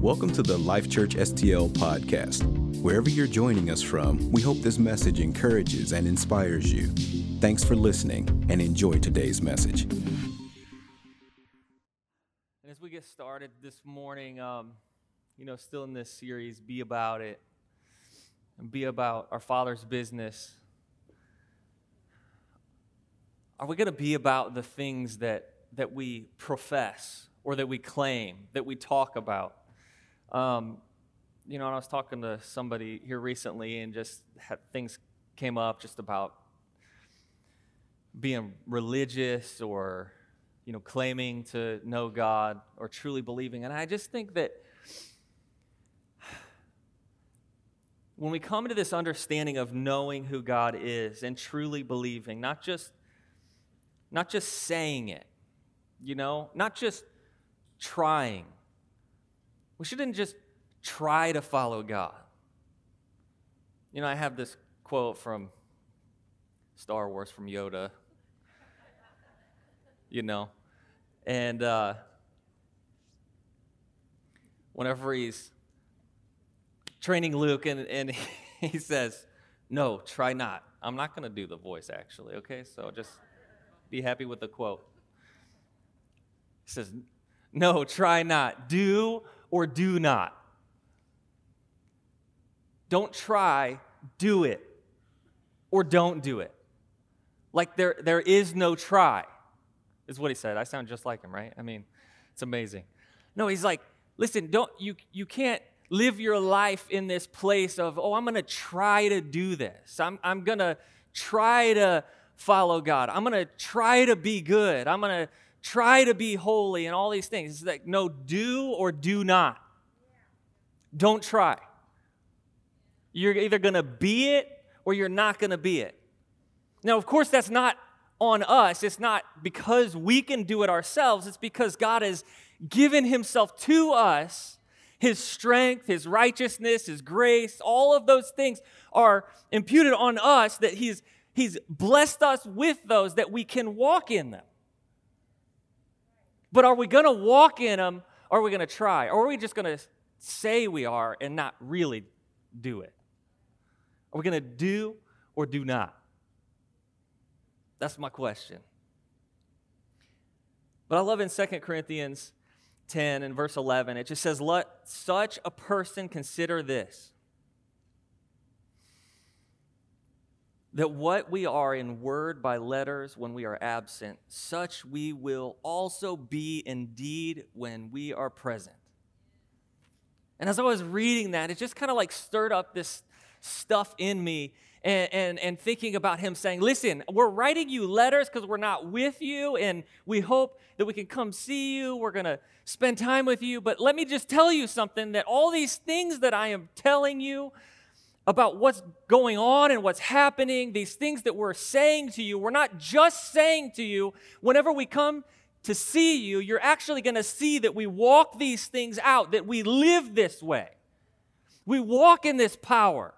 Welcome to the Life Church STL podcast. Wherever you're joining us from, we hope this message encourages and inspires you. Thanks for listening and enjoy today's message. And as we get started this morning, um, you know, still in this series, Be About It, and be about our Father's business. Are we going to be about the things that, that we profess or that we claim, that we talk about? Um, you know, I was talking to somebody here recently, and just had, things came up just about being religious or, you know, claiming to know God or truly believing. And I just think that when we come to this understanding of knowing who God is and truly believing, not just not just saying it, you know, not just trying. We shouldn't just try to follow God. You know, I have this quote from Star Wars from Yoda, you know, and uh, whenever he's training Luke and, and he says, No, try not. I'm not going to do the voice actually, okay? So just be happy with the quote. He says, No, try not. Do or do not. Don't try, do it. Or don't do it. Like there, there is no try, is what he said. I sound just like him, right? I mean, it's amazing. No, he's like, listen, don't you you can't live your life in this place of, oh, I'm gonna try to do this. I'm I'm gonna try to follow God. I'm to try to be good. I'm to try to be holy and all these things. It's like, no, do or do not. Don't try. You're either going to be it or you're not going to be it. Now, of course, that's not on us. It's not because we can do it ourselves. It's because God has given Himself to us. His strength, His righteousness, His grace, all of those things are imputed on us that He's He's blessed us with those that we can walk in them. But are we going to walk in them or are we going to try? Or are we just going to say we are and not really do it? Are we going to do or do not? That's my question. But I love in 2 Corinthians 10 and verse 11, it just says, Let such a person consider this that what we are in word by letters when we are absent, such we will also be indeed when we are present. And as I was reading that, it just kind of like stirred up this stuff in me and, and, and thinking about him saying, Listen, we're writing you letters because we're not with you, and we hope that we can come see you. We're going to spend time with you. But let me just tell you something that all these things that I am telling you, about what's going on and what's happening, these things that we're saying to you, we're not just saying to you, whenever we come to see you, you're actually going to see that we walk these things out, that we live this way. We walk in this power,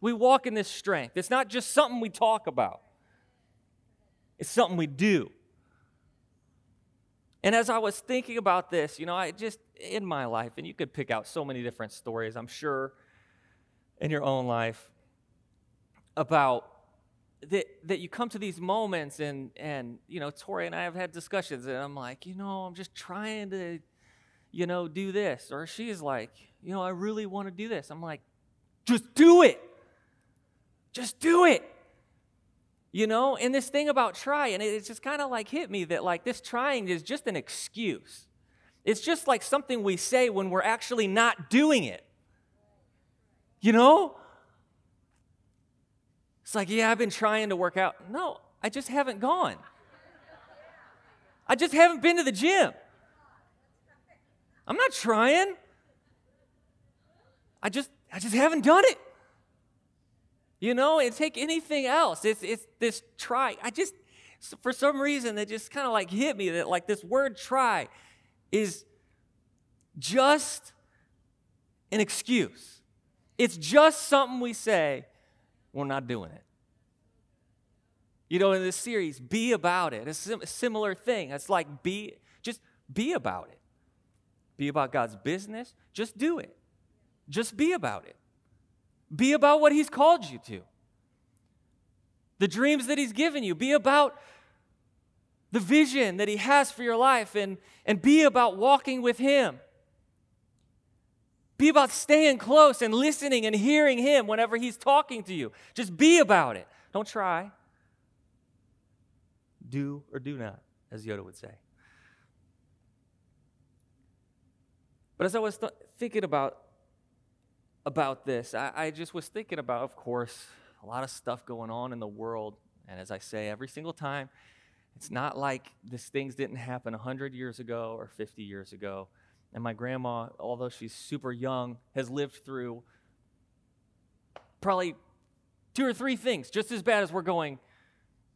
we walk in this strength. It's not just something we talk about, it's something we do. And as I was thinking about this, you know, I just, in my life, and you could pick out so many different stories, I'm sure in your own life about that, that you come to these moments and and you know tori and i have had discussions and i'm like you know i'm just trying to you know do this. Or she's like you know i really want to do this. I'm like just do it. Just do it. You know and this thing about trying it just kind of like hit me that like this trying is just an excuse. It's just like something we say when we're actually not doing it you know? It's like, yeah, I've been trying to work out. No, I just haven't gone. I just haven't been to the gym. I'm not trying. I just I just haven't done it. You know, and take anything else. It's it's this try. I just for some reason it just kind of like hit me that like this word try is just an excuse. It's just something we say, we're not doing it. You know, in this series, be about it. It's a similar thing. It's like be, just be about it. be about God's business, just do it. Just be about it. Be about what He's called you to. The dreams that He's given you, be about the vision that He has for your life and, and be about walking with Him. Be about staying close and listening and hearing Him whenever He's talking to you. Just be about it. Don't try. Do or do not, as Yoda would say. But as I was th- thinking about about this, I, I just was thinking about, of course, a lot of stuff going on in the world. And as I say every single time, it's not like these things didn't happen 100 years ago or 50 years ago. And my grandma, although she's super young, has lived through probably two or three things just as bad as we're going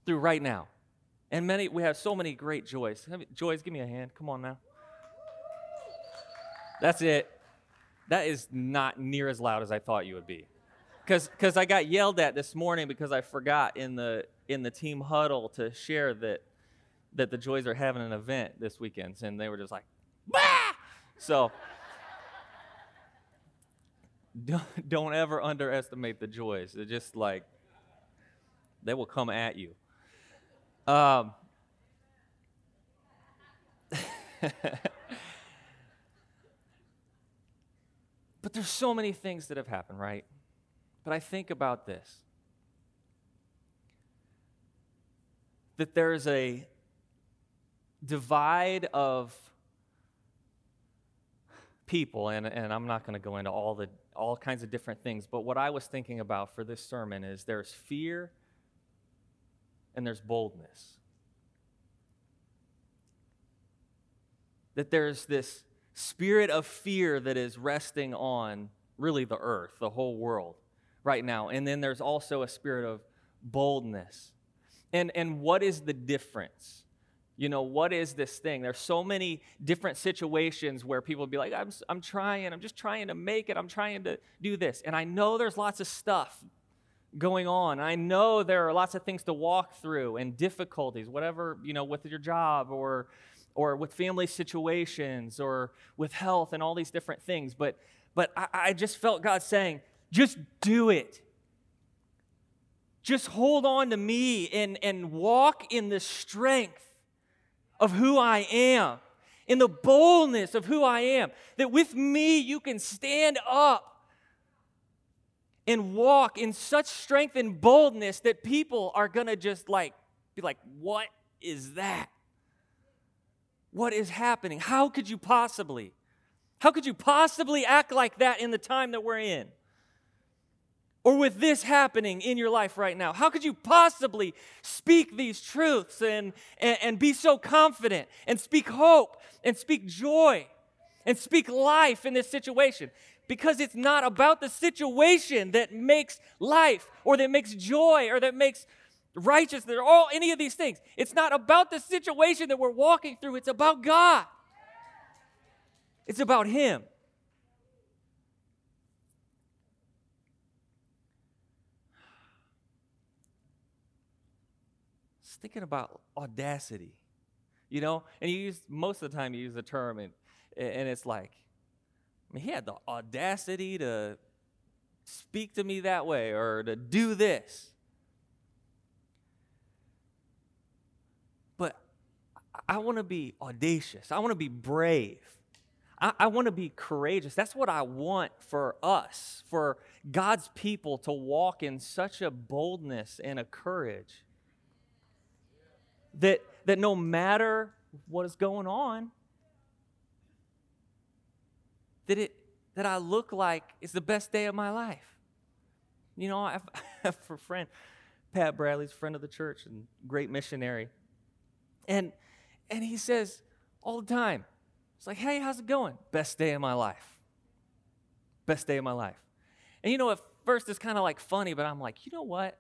through right now. And many, we have so many great joys. Joys, give me a hand. Come on now. That's it. That is not near as loud as I thought you would be. Because I got yelled at this morning because I forgot in the, in the team huddle to share that, that the Joys are having an event this weekend. And they were just like, bah! So don't, don't ever underestimate the Joys. They're just like, they will come at you. Um, But there's so many things that have happened, right? But I think about this that there's a divide of people, and, and I'm not going to go into all the all kinds of different things, but what I was thinking about for this sermon is there's fear and there's boldness. That there's this spirit of fear that is resting on really the earth, the whole world right now. And then there's also a spirit of boldness. And, and what is the difference? You know, what is this thing? There's so many different situations where people be like, I'm, I'm trying, I'm just trying to make it, I'm trying to do this. And I know there's lots of stuff going on. I know there are lots of things to walk through and difficulties, whatever, you know, with your job or or with family situations or with health and all these different things. But, but I, I just felt God saying, just do it. Just hold on to me and, and walk in the strength of who I am, in the boldness of who I am. That with me you can stand up and walk in such strength and boldness that people are going to just like be like, what is that? what is happening. How could you possibly? How could you possibly act like that in the time that we're in? Or with this happening in your life right now? How could you possibly speak these truths and, and, and be so confident and speak hope and speak joy and speak life in this situation? Because it's not about the situation that makes life or that makes joy or that makes righteousness, or all any of these things. It's not about the situation that we're walking through, it's about God. It's about Him. Thinking about audacity, you know, and you use most of the time you use the term, and and it's like, I mean, he had the audacity to speak to me that way or to do this. But I want to be audacious. I want to be brave. I, I want to be courageous. That's what I want for us, for God's people to walk in such a boldness and a courage that, that no matter what is going on, that, it, that I look like it's the best day of my life. You know, I have, a friend, Pat Bradley's friend of the church and great missionary. And and he says all the time, it's like, hey, how's it going? Best day of my life. Best day of my life. And you know, at first it's kind of like funny, but I'm like, you know what?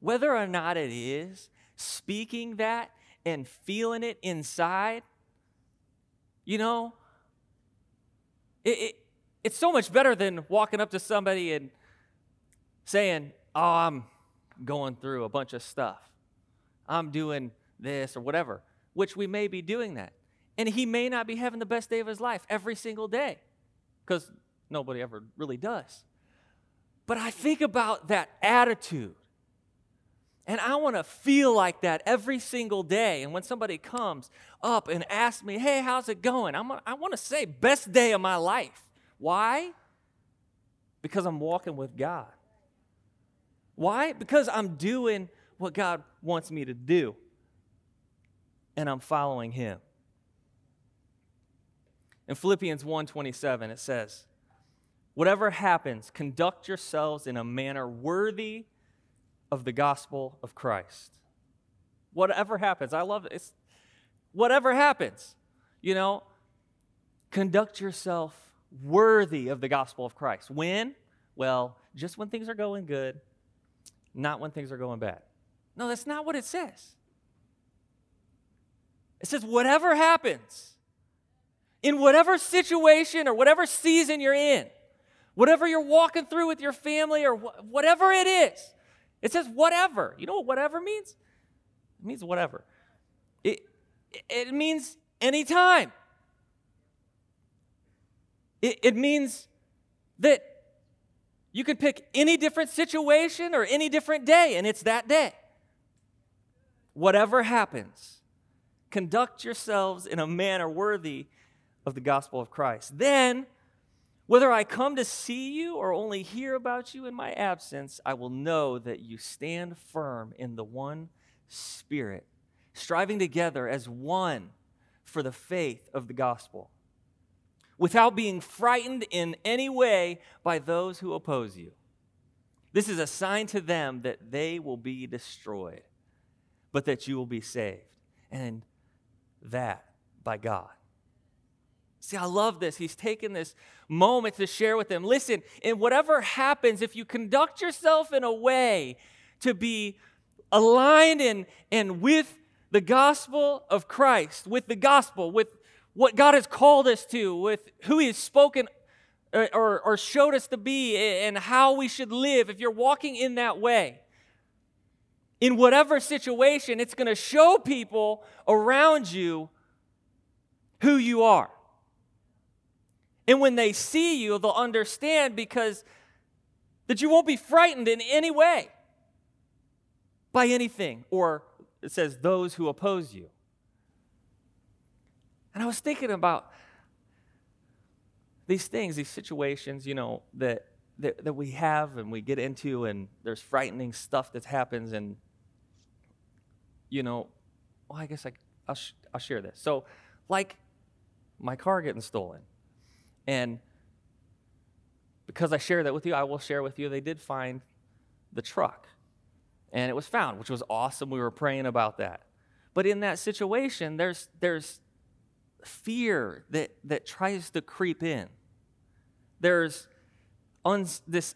Whether or not it is, speaking that and feeling it inside, you know, it, it, it's so much better than walking up to somebody and saying, oh, I'm going through a bunch of stuff. I'm doing this or whatever, which we may be doing that. And he may not be having the best day of his life every single day because nobody ever really does. But I think about that attitude. And I want to feel like that every single day. And when somebody comes up and asks me, hey, how's it going? I'm, I want to say, best day of my life. Why? Because I'm walking with God. Why? Because I'm doing what God wants me to do. And I'm following Him. In Philippians 1:27 it says, "Whatever happens, conduct yourselves in a manner worthy of the gospel of Christ." Whatever happens, I love it. It's, whatever happens, you know, conduct yourself worthy of the gospel of Christ. When? Well, just when things are going good, not when things are going bad. No, that's not what it says. It says, whatever happens, in whatever situation or whatever season you're in, whatever you're walking through with your family or wh- whatever it is, it says whatever. You know what whatever means? It means whatever. It, it means anytime. It, it means that you can pick any different situation or any different day, and it's that day. Whatever happens, conduct yourselves in a manner worthy of the gospel of Christ. Then, whether I come to see you or only hear about you in my absence, I will know that you stand firm in the one Spirit, striving together as one for the faith of the gospel, without being frightened in any way by those who oppose you. This is a sign to them that they will be destroyed, but that you will be saved, and that by God. See, I love this. He's taken this moment to share with them. Listen, in whatever happens, if you conduct yourself in a way to be aligned and, and with the gospel of Christ, with the gospel, with what God has called us to, with who He has spoken or, or, or showed us to be, and how we should live, if you're walking in that way, in whatever situation, it's going to show people around you who you are. And when they see you, they'll understand because that you won't be frightened in any way by anything, or it says those who oppose you. And I was thinking about these things, these situations, you know, that, that, that we have and we get into, and there's frightening stuff that happens, and, you know, well, I guess I, I'll, sh- I'll share this. So, like my car getting stolen. And because I share that with you, I will share with you they did find the truck. And it was found, which was awesome. We were praying about that. But in that situation, there's, there's fear that, that tries to creep in. There's uns, this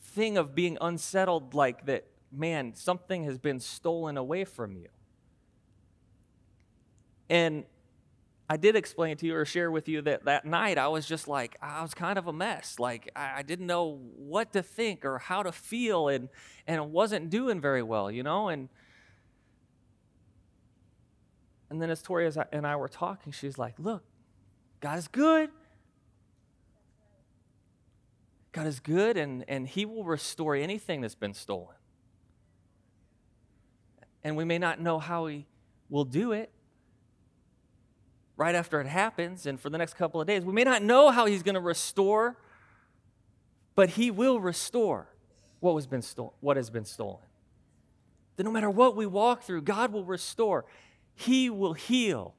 thing of being unsettled, like that, man, something has been stolen away from you. And I did explain to you or share with you that that night I was just like, I was kind of a mess. Like, I, didn't know what to think or how to feel, and, and wasn't doing very well, you know? And, and then as Tori and I were talking, she's like, Look, God is good. God is good, and, and He will restore anything that's been stolen. And we may not know how He will do it, right after it happens and for the next couple of days. We may not know how he's going to restore, but he will restore what, was been sto- what has been stolen. That no matter what we walk through, God will restore, he will heal.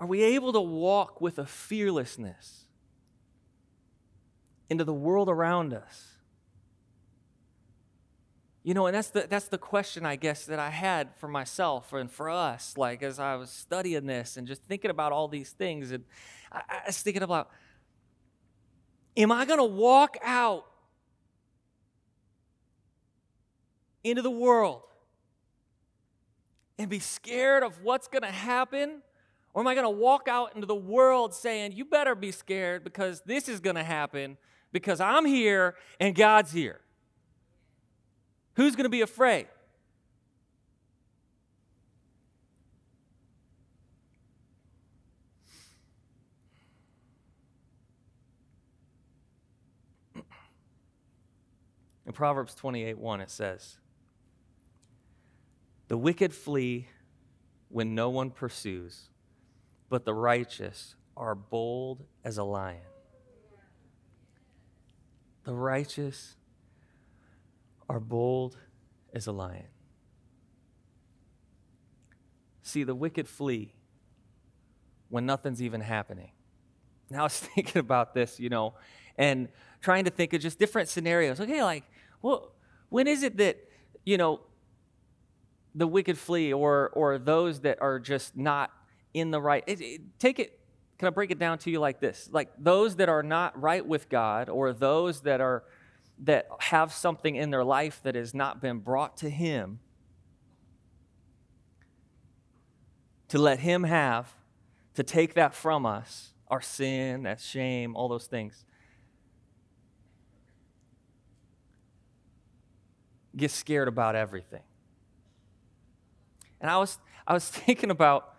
Are we able to walk with a fearlessness into the world around us? You know, and that's the, that's the question, I guess, that I had for myself and for us, like as I was studying this and just thinking about all these things. And I, I was thinking about, am I going to walk out into the world and be scared of what's going to happen? Or am I going to walk out into the world saying, you better be scared because this is going to happen because I'm here and God's here? Who's going to be afraid? In Proverbs 28 1, it says, The wicked flee when no one pursues, but the righteous are bold as a lion. The righteous are bold as a lion. See, the wicked flee when nothing's even happening. Now I was thinking about this, you know, and trying to think of just different scenarios. Okay, like, well, when is it that, you know, the wicked flee or or those that are just not in the right it, it, take it can i break it down to you like this like those that are not right with god or those that are that have something in their life that has not been brought to him to let him have to take that from us our sin that shame all those things get scared about everything. And I was, I was thinking about,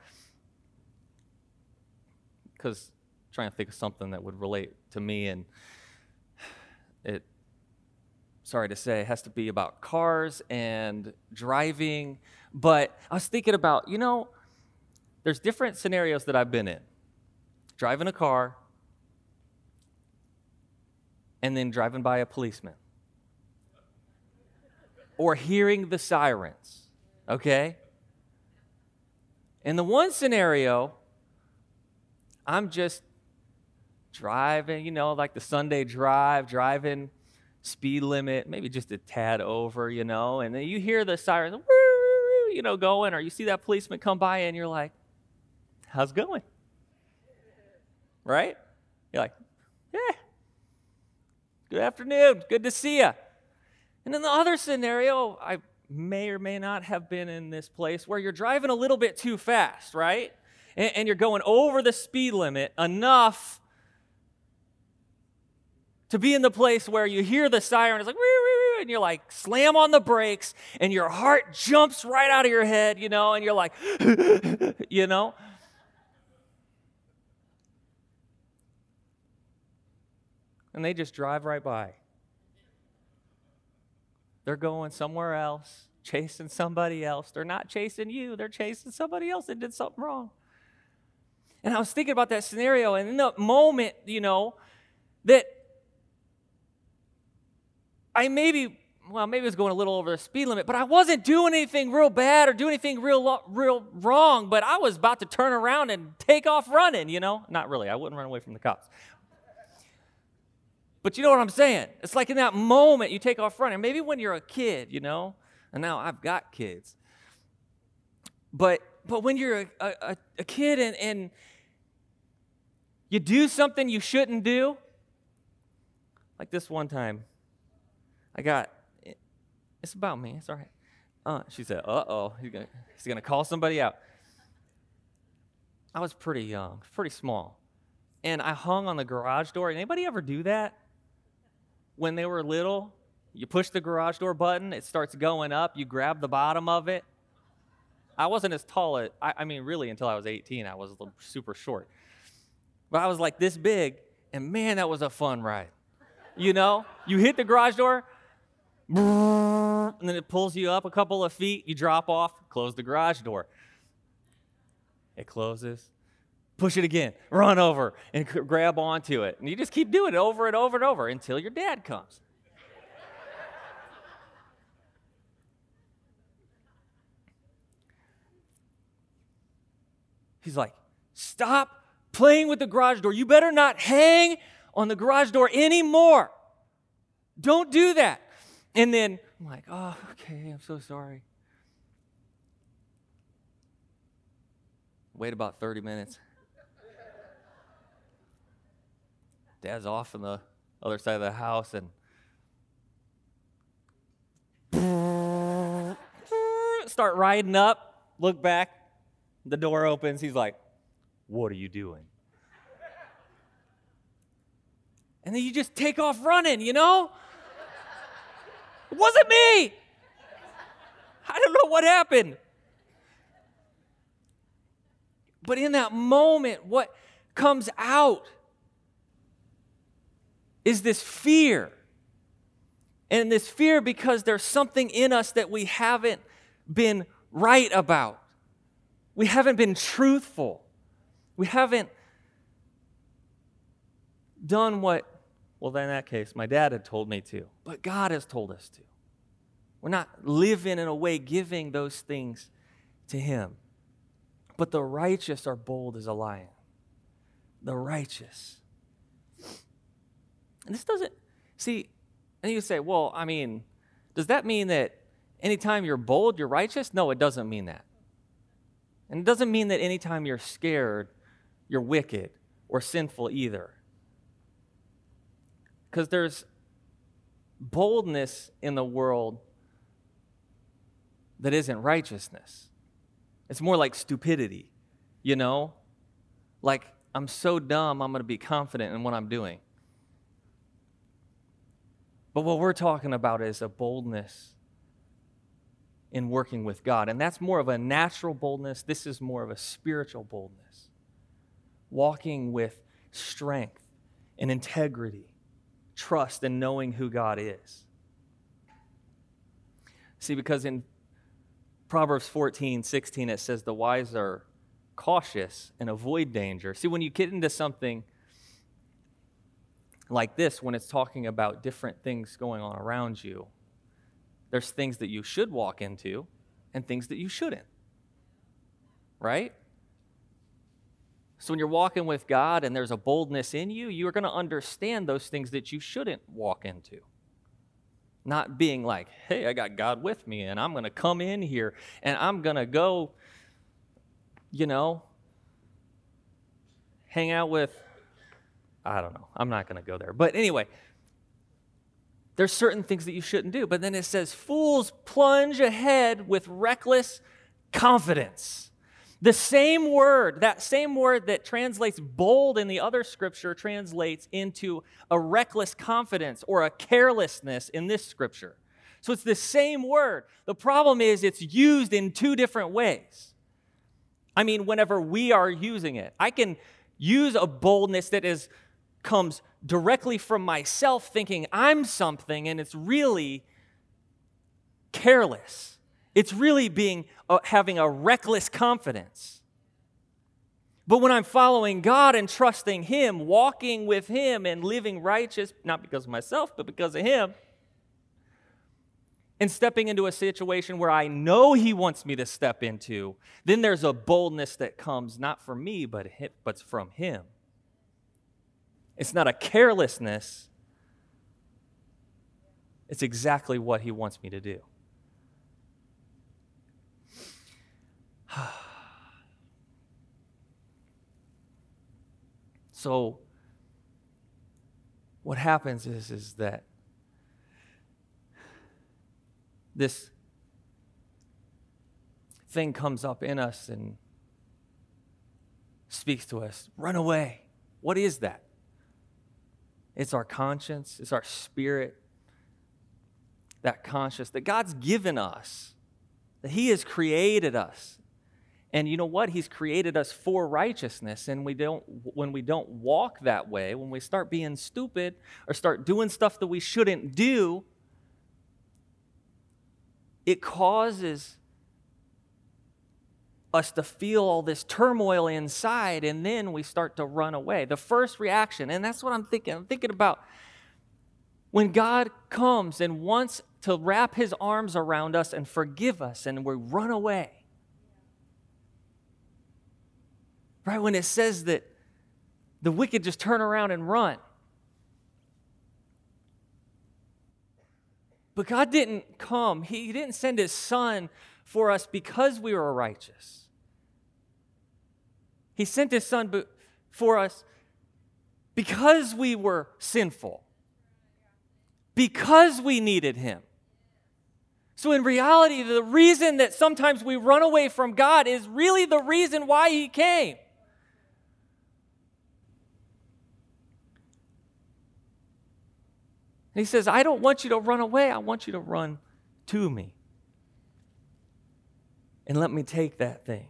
because trying to think of something that would relate to me, and it, sorry to say, has to be about cars and driving. But I was thinking about, you know, there's different scenarios that I've been in driving a car and then driving by a policeman or hearing the sirens, okay? In the one scenario, I'm just driving, you know, like the Sunday drive, driving speed limit, maybe just a tad over, you know, and then you hear the sirens, you know, going, or you see that policeman come by and you're like, how's it going? Right? You're like, yeah, good afternoon, good to see you. And in the other scenario, I may or may not have been in this place where you're driving a little bit too fast, right? And, and you're going over the speed limit enough to be in the place where you hear the siren, it's like, and you're like, slam on the brakes, and your heart jumps right out of your head, you know, and you're like, you know? And they just drive right by. They're going somewhere else, chasing somebody else. They're not chasing you, they're chasing somebody else that did something wrong. And I was thinking about that scenario, and in the moment, you know, that I maybe, well, maybe I was going a little over the speed limit, but I wasn't doing anything real bad or doing anything real, real wrong, but I was about to turn around and take off running, you know? Not really, I wouldn't run away from the cops. But you know what I'm saying? It's like in that moment you take off running. Maybe when you're a kid, you know, and now I've got kids. But but when you're a, a, a kid and, and you do something you shouldn't do, like this one time, I got it's about me. It's all right. Uh, she said, "Uh oh, he's gonna he's gonna call somebody out." I was pretty young, pretty small, and I hung on the garage door. Anybody ever do that? when they were little, you push the garage door button, it starts going up, you grab the bottom of it. I wasn't as tall, as, I, I mean, really, until I was 18, I was super short. But I was like this big, and man, that was a fun ride. You know, you hit the garage door, and then it pulls you up a couple of feet, you drop off, close the garage door. It closes, push it again, run over and grab onto it. And you just keep doing it over and over and over until your dad comes. He's like, Stop playing with the garage door. You better not hang on the garage door anymore. Don't do that. And then I'm like, Oh, okay, I'm so sorry. Wait about 30 minutes. Dad's off on the other side of the house and start riding up, look back, the door opens. He's like, What are you doing? And then you just take off running, you know? It wasn't me. I don't know what happened. But in that moment, what comes out is this fear. And this fear because there's something in us that we haven't been right about. We haven't been truthful. We haven't done what, well, then in that case, my dad had told me to, but God has told us to. We're not living in a way giving those things to Him. But the righteous are bold as a lion. The righteous. And this doesn't, see, and you say, well, I mean, does that mean that anytime you're bold, you're righteous? No, it doesn't mean that. And it doesn't mean that anytime you're scared, you're wicked or sinful either. Because there's boldness in the world that isn't righteousness. It's more like stupidity, you know? Like, I'm so dumb, I'm going to be confident in what I'm doing. But what we're talking about is a boldness in working with God. And that's more of a natural boldness. This is more of a spiritual boldness. Walking with strength and integrity, trust, and knowing who God is. See, because in Proverbs 14, 16, it says, The wise are cautious and avoid danger. See, when you get into something like this, when it's talking about different things going on around you, there's things that you should walk into and things that you shouldn't. Right? So when you're walking with God and there's a boldness in you, you're going to understand those things that you shouldn't walk into. Not being like, hey, I got God with me and I'm going to come in here and I'm going to go, you know, hang out with I don't know. I'm not going to go there. But anyway, there's certain things that you shouldn't do. But then it says, fools plunge ahead with reckless confidence. The same word, that same word that translates bold in the other scripture, translates into a reckless confidence or a carelessness in this scripture. So it's the same word. The problem is it's used in two different ways. I mean, whenever we are using it, I can use a boldness that is comes directly from myself thinking I'm something, and it's really careless. It's really being uh, having a reckless confidence. But when I'm following God and trusting Him, walking with Him and living righteous, not because of myself, but because of Him, and stepping into a situation where I know He wants me to step into, then there's a boldness that comes not from me, but, but from Him. It's not a carelessness, it's exactly what He wants me to do. so, what happens is, is that this thing comes up in us and speaks to us run away. What is that? It's our conscience, it's our spirit, that conscience that God's given us, that He has created us. And you know what? He's created us for righteousness. And we don't, when we don't walk that way, when we start being stupid or start doing stuff that we shouldn't do, it causes us to feel all this turmoil inside, and then we start to run away. The first reaction, and that's what I'm thinking. I'm thinking about when God comes and wants to wrap his arms around us and forgive us, and we run away. Right? When it says that the wicked just turn around and run. But God didn't come, He didn't send His Son for us because we were righteous. He sent his son for us because we were sinful, because we needed him. So, in reality, the reason that sometimes we run away from God is really the reason why he came. And he says, I don't want you to run away, I want you to run to me. And let me take that thing.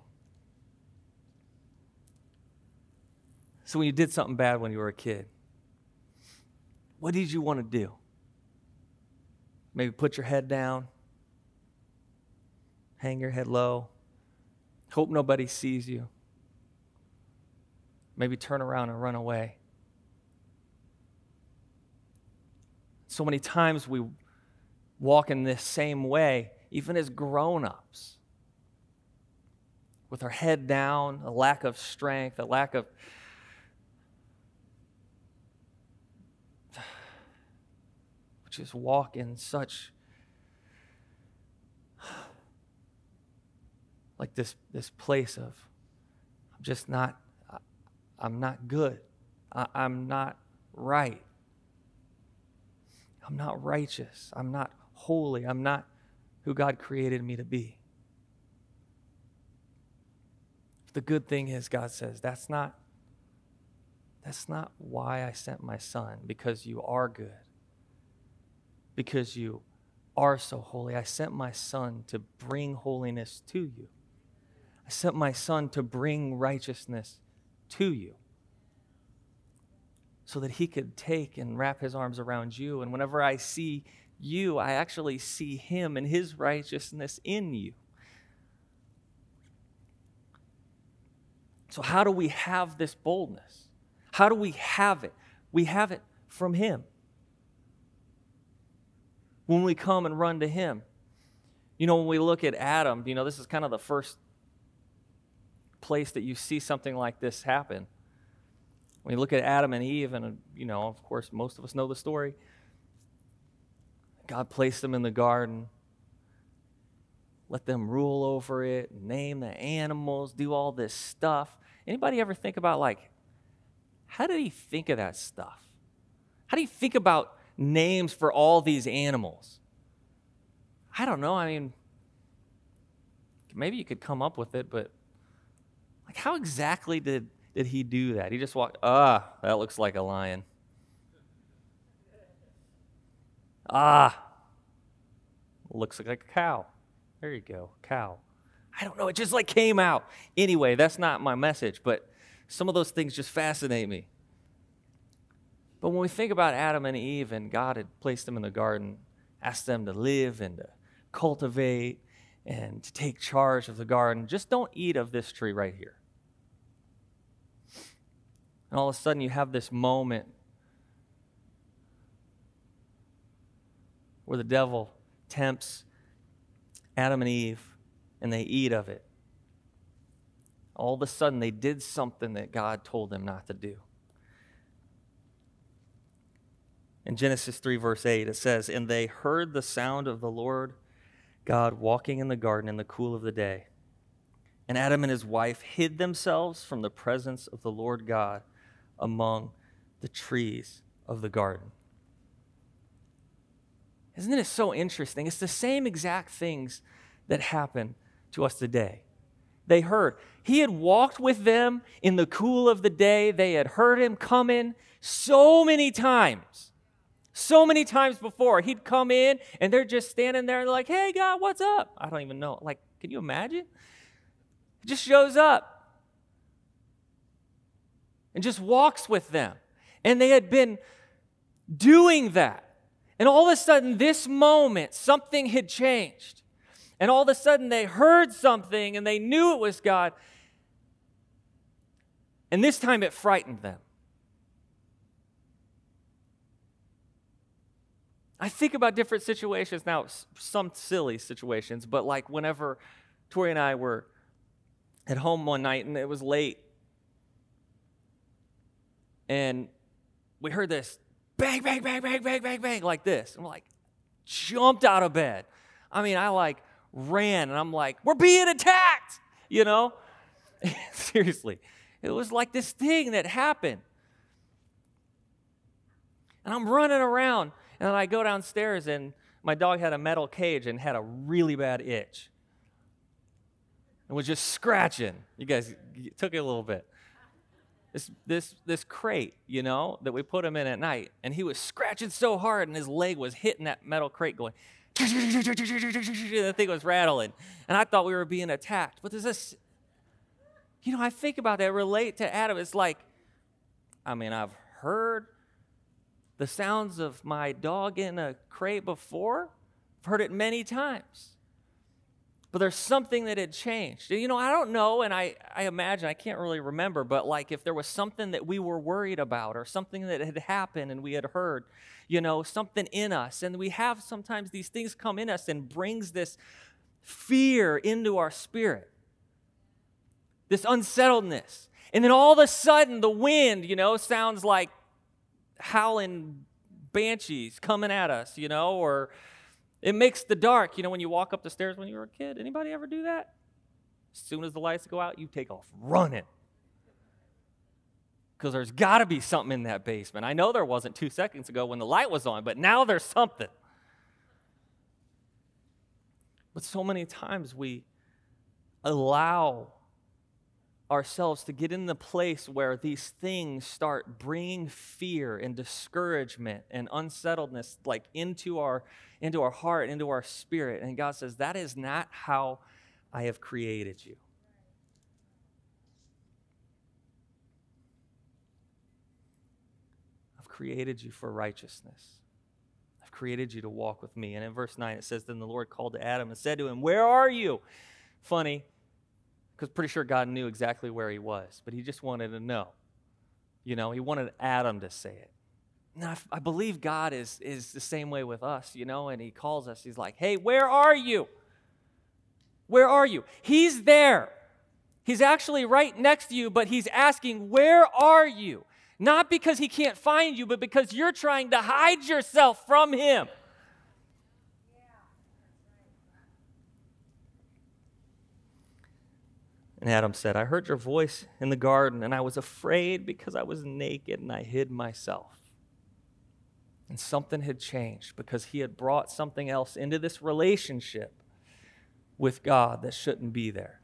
So, when you did something bad when you were a kid, what did you want to do? Maybe put your head down, hang your head low, hope nobody sees you. Maybe turn around and run away. So many times we walk in this same way, even as grown ups, with our head down, a lack of strength, a lack of. Just walk in such like this this place of I'm just not I'm not good. I, I'm not right. I'm not righteous. I'm not holy. I'm not who God created me to be. The good thing is God says that's not that's not why I sent my son because you are good. Because you are so holy. I sent my son to bring holiness to you. I sent my son to bring righteousness to you so that he could take and wrap his arms around you. And whenever I see you, I actually see him and his righteousness in you. So, how do we have this boldness? How do we have it? We have it from him. When we come and run to him. You know, when we look at Adam, you know, this is kind of the first place that you see something like this happen. When you look at Adam and Eve, and, you know, of course, most of us know the story. God placed them in the garden, let them rule over it, name the animals, do all this stuff. Anybody ever think about, like, how did he think of that stuff? How do you think about names for all these animals? I don't know. I mean, maybe you could come up with it, but like, how exactly did did he do that? He just walked, ah, that looks like a lion. Ah, looks like a cow. There you go, cow. I don't know, it just like came out. Anyway, that's not my message, but some of those things just fascinate me. But when we think about Adam and Eve and God had placed them in the garden, asked them to live and to cultivate and to take charge of the garden, just don't eat of this tree right here. And all of a sudden, you have this moment where the devil tempts Adam and Eve and they eat of it. All of a sudden, they did something that God told them not to do. In Genesis 3, verse 8, it says, And they heard the sound of the Lord God walking in the garden in the cool of the day. And Adam and his wife hid themselves from the presence of the Lord God among the trees of the garden. Isn't it so interesting? It's the same exact things that happen to us today. They heard. He had walked with them in the cool of the day. They had heard him coming so many times. So many times before. He'd come in and they're just standing there and like, hey, God, what's up? I don't even know. Like, can you imagine? He just shows up and just walks with them. And they had been doing that. And all of a sudden, this moment, something had changed. And all of a sudden, they heard something and they knew it was God. And this time, it frightened them. I think about different situations now, some silly situations, but like whenever Tori and I were at home one night and it was late and we heard this bang, bang, bang, bang, bang, bang, bang, like this. And we're like, jumped out of bed. I mean, I like ran and I'm like, we're being attacked, you know? Seriously. It was like this thing that happened. And I'm running around and I go downstairs and my dog had a metal cage and had a really bad itch and was just scratching. You guys took it a little bit this, this, this crate, you know, that we put him in at night. And he was scratching so hard, and his leg was hitting that metal crate going, the thing was rattling. And I thought we were being attacked. But there's this, you know, I think about that, relate to Adam. It's like, I mean, I've heard the sounds of my dog in a crate before, I've heard it many times. But there's something that had changed. You know, I don't know, and I, I imagine, I can't really remember, but like if there was something that we were worried about or something that had happened and we had heard, you know, something in us. And we have sometimes these things come in us and brings this fear into our spirit, this unsettledness. And then all of a sudden, the wind, you know, sounds like howling banshees coming at us, you know, or it makes the dark. You know, when you walk up the stairs when you were a kid, anybody ever do that? As soon as the lights go out, you take off running. Because there's got to be something in that basement. I know there wasn't two seconds ago when the light was on, but now there's something. But so many times we allow ourselves to get in the place where these things start bringing fear and discouragement and unsettledness like into our into our heart into our spirit. And god says that is not how i have created you. I've created you for righteousness. I've created you to walk with me. And in verse 9 it says then the lord called to adam and said to him where are you funny because pretty sure God knew exactly where he was, but he just wanted to know. You know, he wanted Adam to say it. Now, I believe God is, is the same way with us, you know, and he calls us. He's like, hey, where are you? Where are you? He's there. He's actually right next to you, but he's asking, where are you? Not because he can't find you, but because you're trying to hide yourself from him. And Adam said, I heard your voice in the garden, and I was afraid because I was naked and I hid myself. And something had changed because he had brought something else into this relationship with God that shouldn't be there.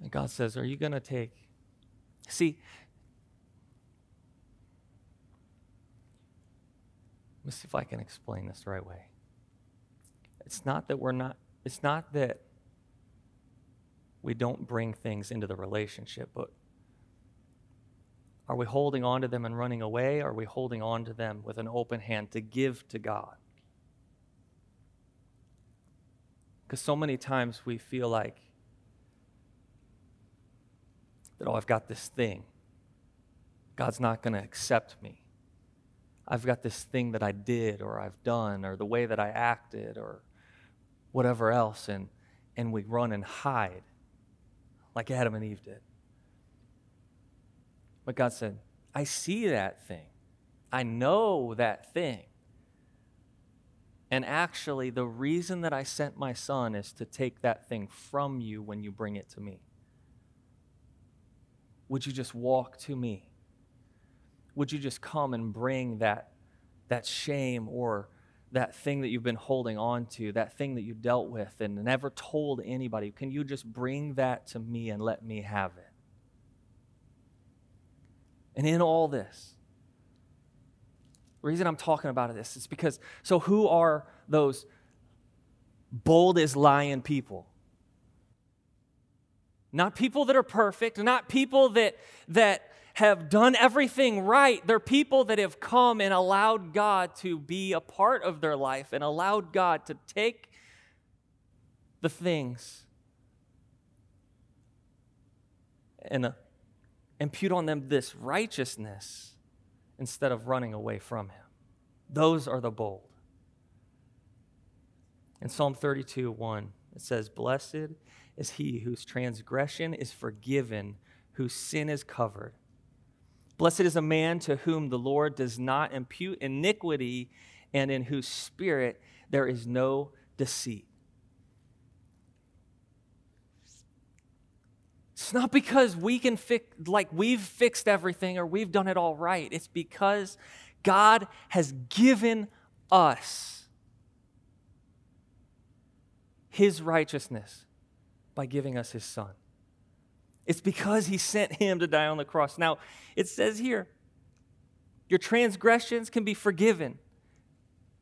And God says, Are you going to take. See, me see if I can explain this the right way. It's not that we're not, it's not that we don't bring things into the relationship, but are we holding on to them and running away? Are we holding on to them with an open hand to give to God? Because so many times we feel like that, oh, I've got this thing. God's not going to accept me. I've got this thing that I did or I've done or the way that I acted or whatever else, and, and we run and hide like Adam and Eve did. But God said, I see that thing. I know that thing. And actually, the reason that I sent my son is to take that thing from you when you bring it to me. Would you just walk to me? Would you just come and bring that, that shame or that thing that you've been holding on to, that thing that you dealt with and never told anybody? Can you just bring that to me and let me have it? And in all this, the reason I'm talking about this is because, so who are those bold as lion people? Not people that are perfect, not people that, that have done everything right. They're people that have come and allowed God to be a part of their life and allowed God to take the things and uh, impute on them this righteousness instead of running away from Him. Those are the bold. In Psalm 32 1, it says, Blessed is he whose transgression is forgiven, whose sin is covered. Blessed is a man to whom the Lord does not impute iniquity and in whose spirit there is no deceit. It's not because we can fix, like we've fixed everything or we've done it all right. It's because God has given us his righteousness by giving us his son. It's because he sent him to die on the cross. Now, it says here, your transgressions can be forgiven,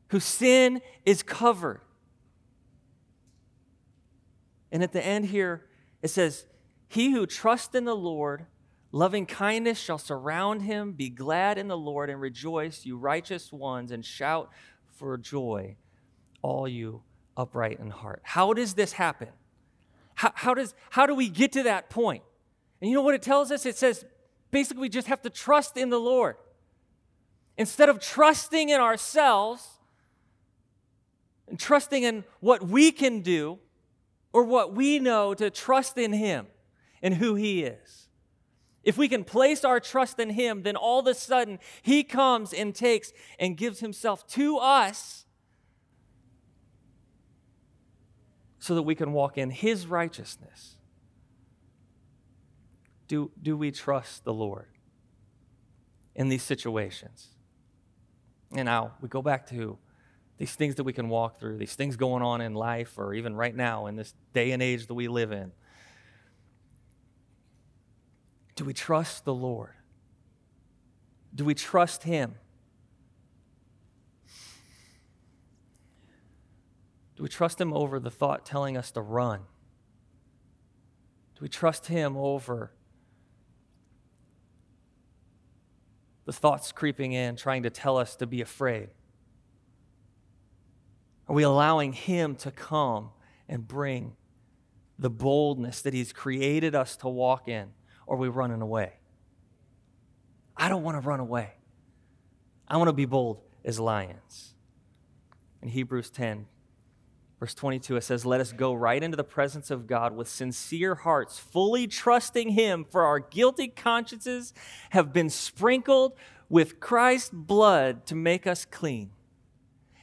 whose sin is covered. And at the end here, it says, He who trusts in the Lord, loving kindness shall surround him. Be glad in the Lord and rejoice, you righteous ones, and shout for joy, all you upright in heart. How does this happen? How, how, does, how do we get to that point? And you know what it tells us? It says basically we just have to trust in the Lord. Instead of trusting in ourselves and trusting in what we can do or what we know, to trust in Him and who He is. If we can place our trust in Him, then all of a sudden He comes and takes and gives Himself to us so that we can walk in His righteousness. Do, do we trust the Lord in these situations? And now we go back to these things that we can walk through, these things going on in life, or even right now in this day and age that we live in. Do we trust the Lord? Do we trust Him? Do we trust Him over the thought telling us to run? Do we trust Him over the thoughts creeping in, trying to tell us to be afraid? Are we allowing Him to come and bring the boldness that He's created us to walk in? Or are we running away? I don't want to run away. I want to be bold as lions. In Hebrews 10, verse 22, it says, Let us go right into the presence of God with sincere hearts, fully trusting Him, for our guilty consciences have been sprinkled with Christ's blood to make us clean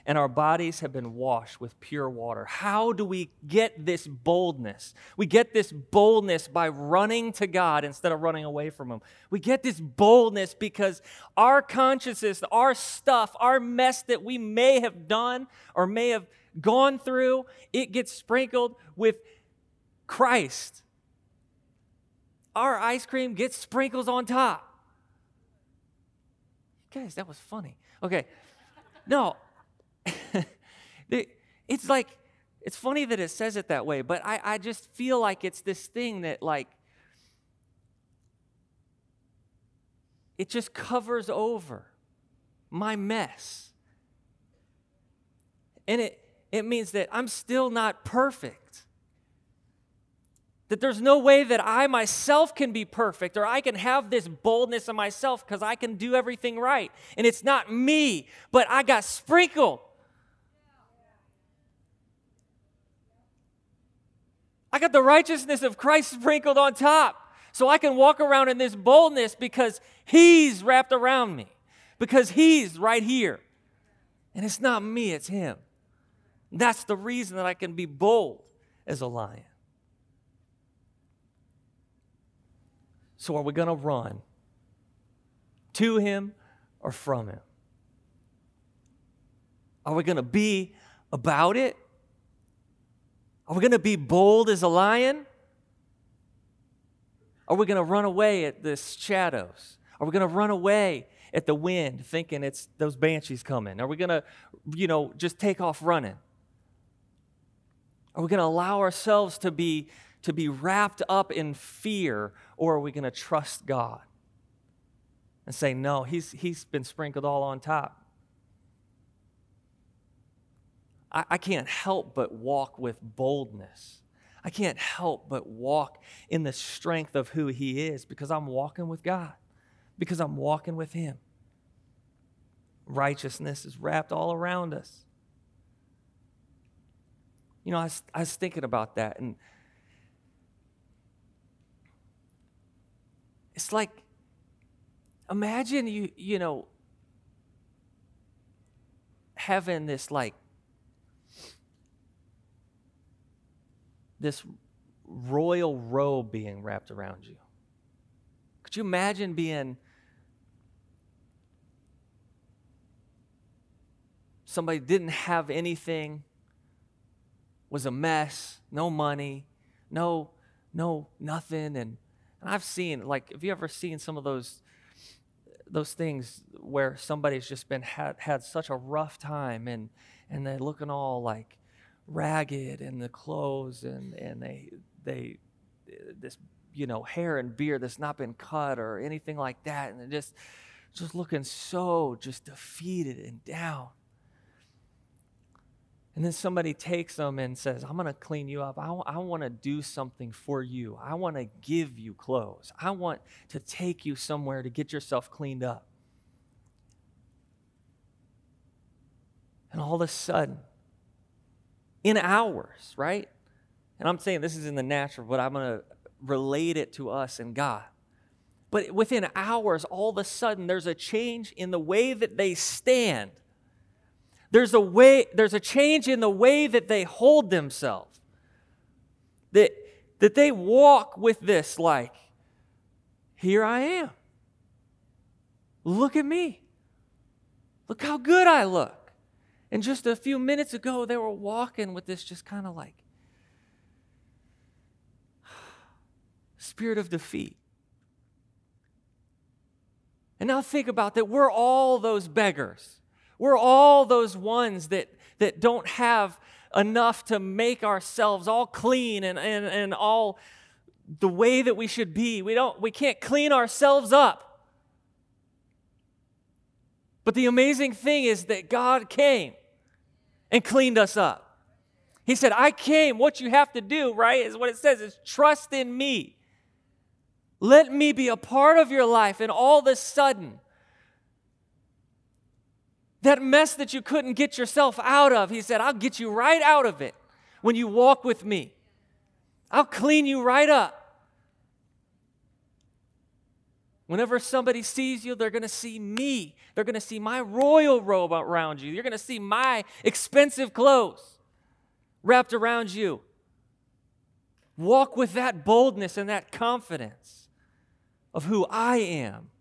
and our bodies have been washed with pure water. How do we get this boldness? We get this boldness by running to God instead of running away from Him. We get this boldness because our consciences, our stuff, our mess that we may have done or may have gone through, it gets sprinkled with Christ. Our ice cream gets sprinkles on top. Guys, that was funny. Okay. No, it's like, it's funny that it says it that way, but I, I just feel like it's this thing that, like, it just covers over my mess. And it, it means that I'm still not perfect. That there's no way that I myself can be perfect or I can have this boldness in myself because I can do everything right. And it's not me, but I got sprinkled. I got the righteousness of Christ sprinkled on top. So I can walk around in this boldness because He's wrapped around me, because He's right here. And it's not me, it's Him. That's the reason that I can be bold as a lion. So, are we going to run to Him or from Him? Are we going to be about it are we going to be bold as a lion? Are we going to run away at the shadows? Are we going to run away at the wind thinking it's those banshees coming? Are we going to, you know, just take off running? Are we going to allow ourselves to be to be wrapped up in fear or are we going to trust God and say no, he's he's been sprinkled all on top. I, I can't help but walk with boldness. I can't help but walk in the strength of who He is because I'm walking with God, because I'm walking with Him. Righteousness is wrapped all around us. You know, I was, I was thinking about that, and it's like, imagine you, you know, having this like this royal robe being wrapped around you. Could you imagine being somebody didn't have anything, was a mess, no money, no, no, nothing, and, and I've seen like, have you ever seen some of those? those things where somebody's just been had, had such a rough time and and they're looking all like ragged and the clothes and, and they, they, this, you know, hair and beard that's not been cut or anything like that. And just, just looking so just defeated and down. And then somebody takes them and says, I'm going to clean you up. I, w- I want to do something for you. I want to give you clothes. I want to take you somewhere to get yourself cleaned up. And all of a sudden, in hours, right? And I'm saying this is in the natural, but I'm going to relate it to us and God. But within hours, all of a sudden, there's a change in the way that they stand there's a way, there's a change in the way that they hold themselves. That, that they walk with this like, here I am. Look at me. Look how good I look. And just a few minutes ago, they were walking with this just kind of like spirit of defeat. And now think about that. We're all those beggars. We're all those ones that, that don't have enough to make ourselves all clean and, and, and all the way that we should be. We, don't, we can't clean ourselves up. But the amazing thing is that God came and cleaned us up. He said, I came. What you have to do, right, is what it says, is trust in me. Let me be a part of your life. And all of a sudden, that mess that you couldn't get yourself out of, he said, I'll get you right out of it when you walk with me. I'll clean you right up. Whenever somebody sees you, they're going to see me. They're going to see my royal robe around you. You're going to see my expensive clothes wrapped around you. Walk with that boldness and that confidence of who I am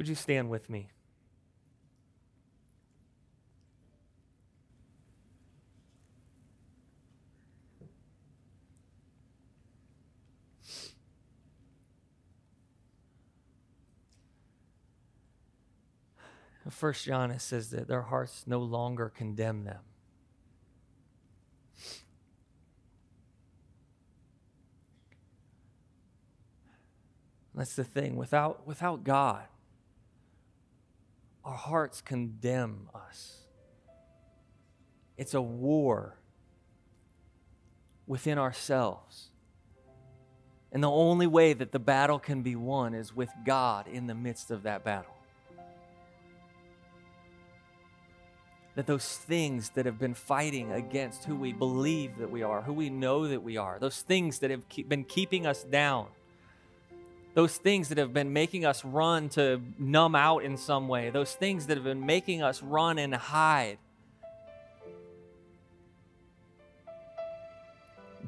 would you stand with me? First John it says that their hearts no longer condemn them. That's the thing. Without, without God, our hearts condemn us. It's a war within ourselves. And the only way that the battle can be won is with God in the midst of that battle. That those things that have been fighting against who we believe that we are, who we know that we are, those things that have been keeping us down, those things that have been making us run to numb out in some way, those things that have been making us run and hide.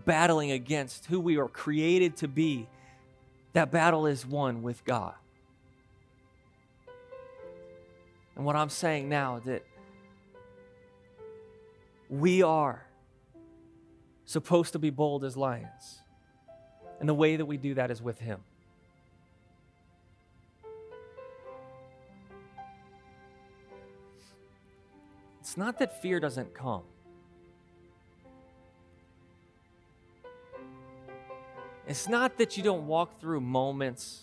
Battling against who we are created to be, that battle is won with God. And what I'm saying now that we are supposed to be bold as lions. And the way that we do that is with Him. It's not that fear doesn't come. It's not that you don't walk through moments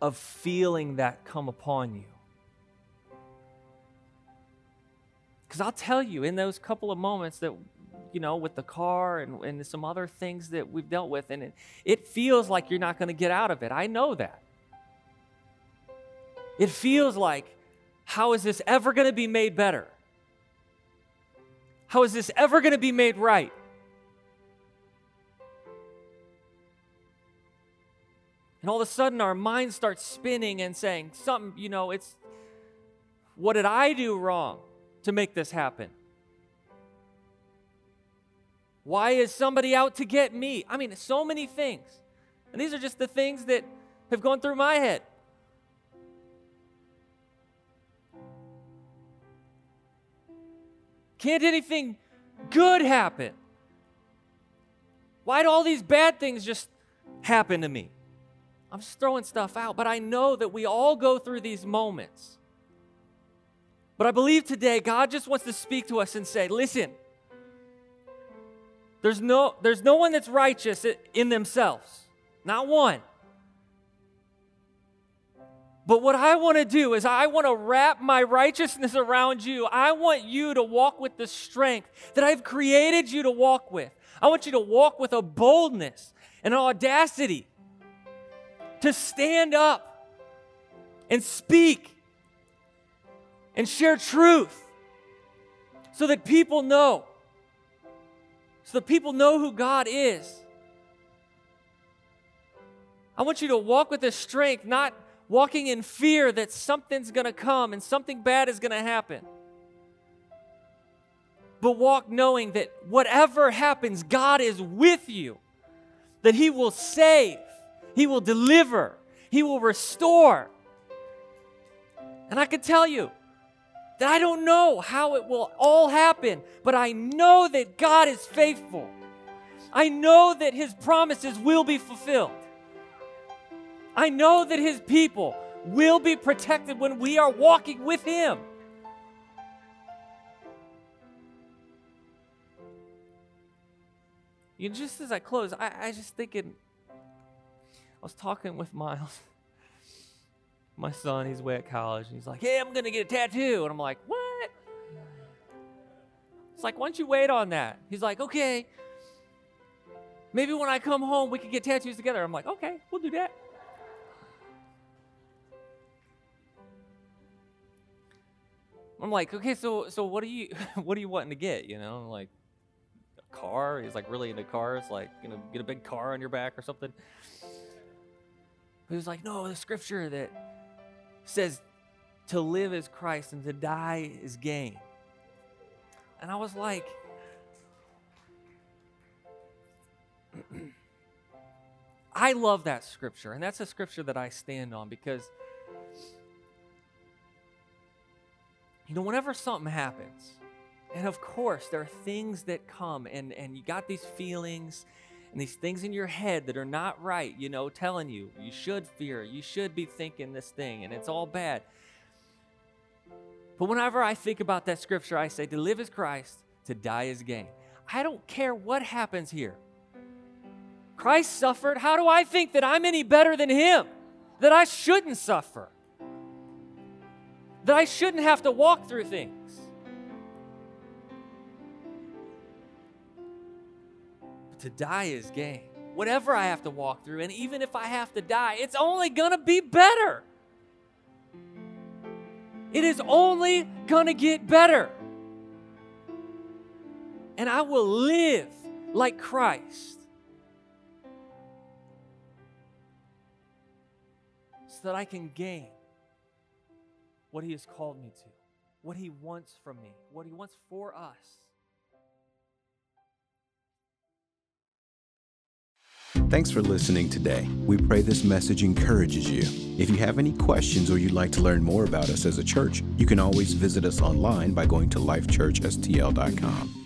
of feeling that come upon you. Because I'll tell you, in those couple of moments that, you know, with the car and, and some other things that we've dealt with, and it, it feels like you're not going to get out of it. I know that. It feels like how is this ever going to be made better? How is this ever going to be made right? And all of a sudden, our mind starts spinning and saying, Something, you know, it's what did I do wrong to make this happen? Why is somebody out to get me? I mean, so many things. And these are just the things that have gone through my head. Can't anything good happen? Why do all these bad things just happen to me? I'm just throwing stuff out, but I know that we all go through these moments But I believe today God just wants to speak to us and say, listen, there's no, there's no one that's righteous in themselves, not one. But what I want to do is, I want to wrap my righteousness around you. I want you to walk with the strength that I've created you to walk with. I want you to walk with a boldness and an audacity to stand up and speak and share truth so that people know. So that people know who God is. I want you to walk with this strength, not walking in fear that something's going to come and something bad is going to happen. But walk knowing that whatever happens, God is with you, that He will save, He will deliver, He will restore. And I can tell you that I don't know how it will all happen, but I know that God is faithful. I know that His promises will be fulfilled. I know that his people will be protected when we are walking with him. You know, just as I close, I, I just thinking, I was talking with Miles, my son, he's away at college, and he's like, hey, I'm going to get a tattoo. And I'm like, what? It's like, why don't you wait on that? He's like, okay. Maybe when I come home, we can get tattoos together. I'm like, okay, we'll do that. I'm like, okay, so so what are you what are you wanting to get? You know, like a car. He's like really into cars, like you know, get a big car on your back or something. He was like, no, the scripture that says to live is Christ and to die is gain. And I was like, I love that scripture, and that's a scripture that I stand on because you know, whenever something happens, and of course, there are things that come, and, and you got these feelings and these things in your head that are not right, you know, telling you you should fear, you should be thinking this thing, and it's all bad. But whenever I think about that scripture, I say, to live is Christ, to die is gain. I don't care what happens here. Christ suffered. How do I think that I'm any better than him? That I shouldn't suffer? That I shouldn't have to walk through things. But to die is gain. Whatever I have to walk through, and even if I have to die, it's only gonna be better. It is only gonna get better. And I will live like Christ. So that I can gain what He has called me to, what He wants from me, what He wants for us. Thanks for listening today. We pray this message encourages you. If you have any questions or you'd like to learn more about us as a church, you can always visit us online by going to lifechurchstl.com.